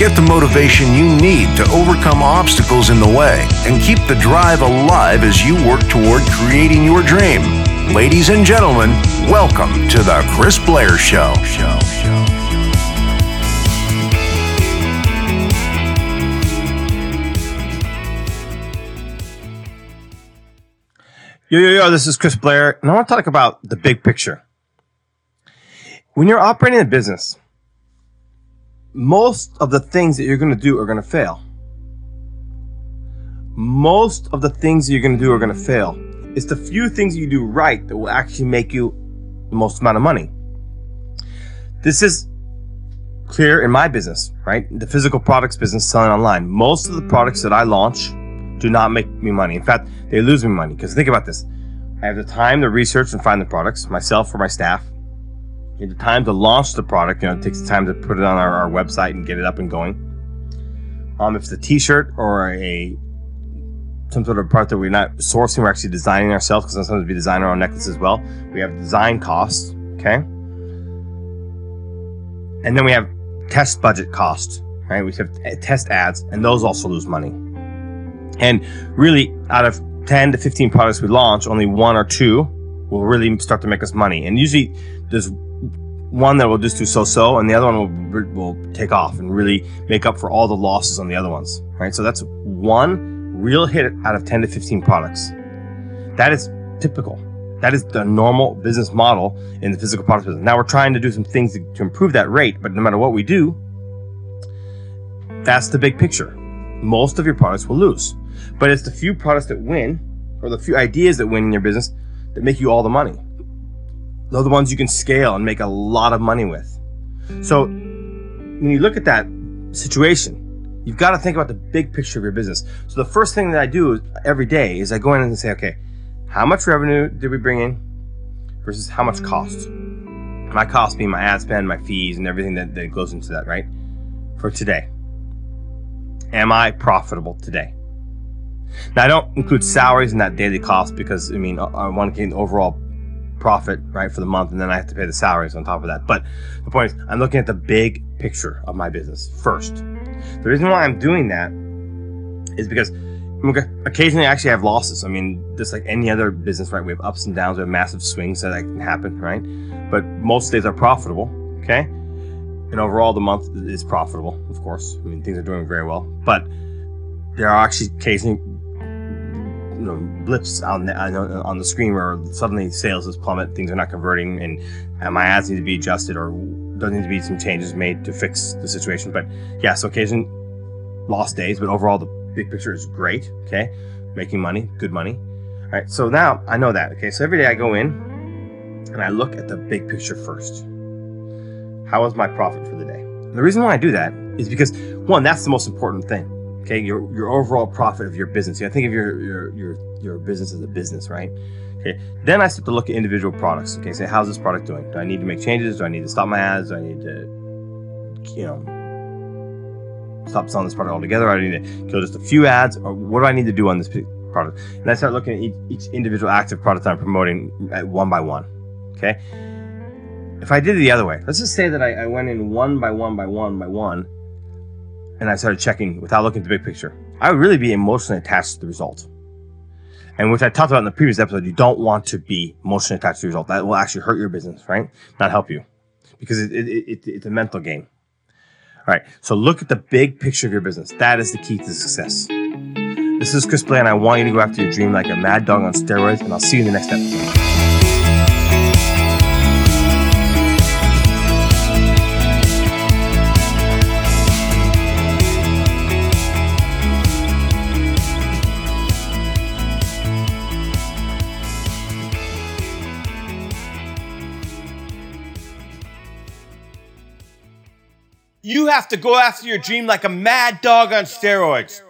Get the motivation you need to overcome obstacles in the way and keep the drive alive as you work toward creating your dream. Ladies and gentlemen, welcome to the Chris Blair Show. Yo, yo, yo, this is Chris Blair, and I want to talk about the big picture. When you're operating a business, most of the things that you're going to do are going to fail. Most of the things that you're going to do are going to fail. It's the few things you do right that will actually make you the most amount of money. This is clear in my business, right? The physical products business selling online. Most of the products that I launch do not make me money. In fact, they lose me money because think about this. I have the time to research and find the products myself or my staff the time to launch the product. You know, it takes time to put it on our, our website and get it up and going. Um, if it's a T-shirt or a some sort of product that we're not sourcing, we're actually designing ourselves because sometimes we design our own necklace as well. We have design costs, okay, and then we have test budget costs, right? We have test ads, and those also lose money. And really, out of 10 to 15 products we launch, only one or two will really start to make us money. And usually, there's one that will just do so-so, and the other one will will take off and really make up for all the losses on the other ones. Right. So that's one real hit out of 10 to 15 products. That is typical. That is the normal business model in the physical product business. Now we're trying to do some things to improve that rate, but no matter what we do, that's the big picture. Most of your products will lose, but it's the few products that win, or the few ideas that win in your business, that make you all the money. They're the ones you can scale and make a lot of money with. So when you look at that situation, you've got to think about the big picture of your business. So the first thing that I do every day is I go in and say, okay, how much revenue did we bring in versus how much cost? My cost being my ad spend, my fees, and everything that, that goes into that, right? For today. Am I profitable today? Now, I don't include salaries in that daily cost because, I mean, I want to gain overall profit, right, for the month, and then I have to pay the salaries on top of that. But the point is, I'm looking at the big picture of my business first. The reason why I'm doing that is because occasionally I actually have losses. I mean, just like any other business, right? We have ups and downs, we have massive swings that can happen, right? But most days are profitable, okay? And overall, the month is profitable, of course. I mean, things are doing very well. But there are actually occasionally you know blips on the on the screen where suddenly sales is plummet, things are not converting, and, and my ads need to be adjusted or there need to be some changes made to fix the situation. But yeah, so occasion lost days, but overall the big picture is great. Okay, making money, good money. All right, so now I know that. Okay, so every day I go in and I look at the big picture first. How is my profit for the day? And the reason why I do that is because one, that's the most important thing okay your your overall profit of your business. I think of your your your your business as a business, right? Okay. Then I start to look at individual products. Okay, say how's this product doing? Do I need to make changes? Do I need to stop my ads? Do I need to, you know, stop selling this product altogether? I need to kill just a few ads, or what do I need to do on this product? And I start looking at each, each individual active product I'm promoting at one by one. Okay. If I did it the other way, let's just say that I, I went in one by one by one by one and I started checking without looking at the big picture, I would really be emotionally attached to the result. And which I talked about in the previous episode, you don't want to be emotionally attached to the result. That will actually hurt your business, right? Not help you because it, it, it, it's a mental game. All right. So look at the big picture of your business. That is the key to success. This is Chris Blair, and I want you to go after your dream like a mad dog on steroids. And I'll see you in the next episode. You have to go after your dream like a mad dog on steroids.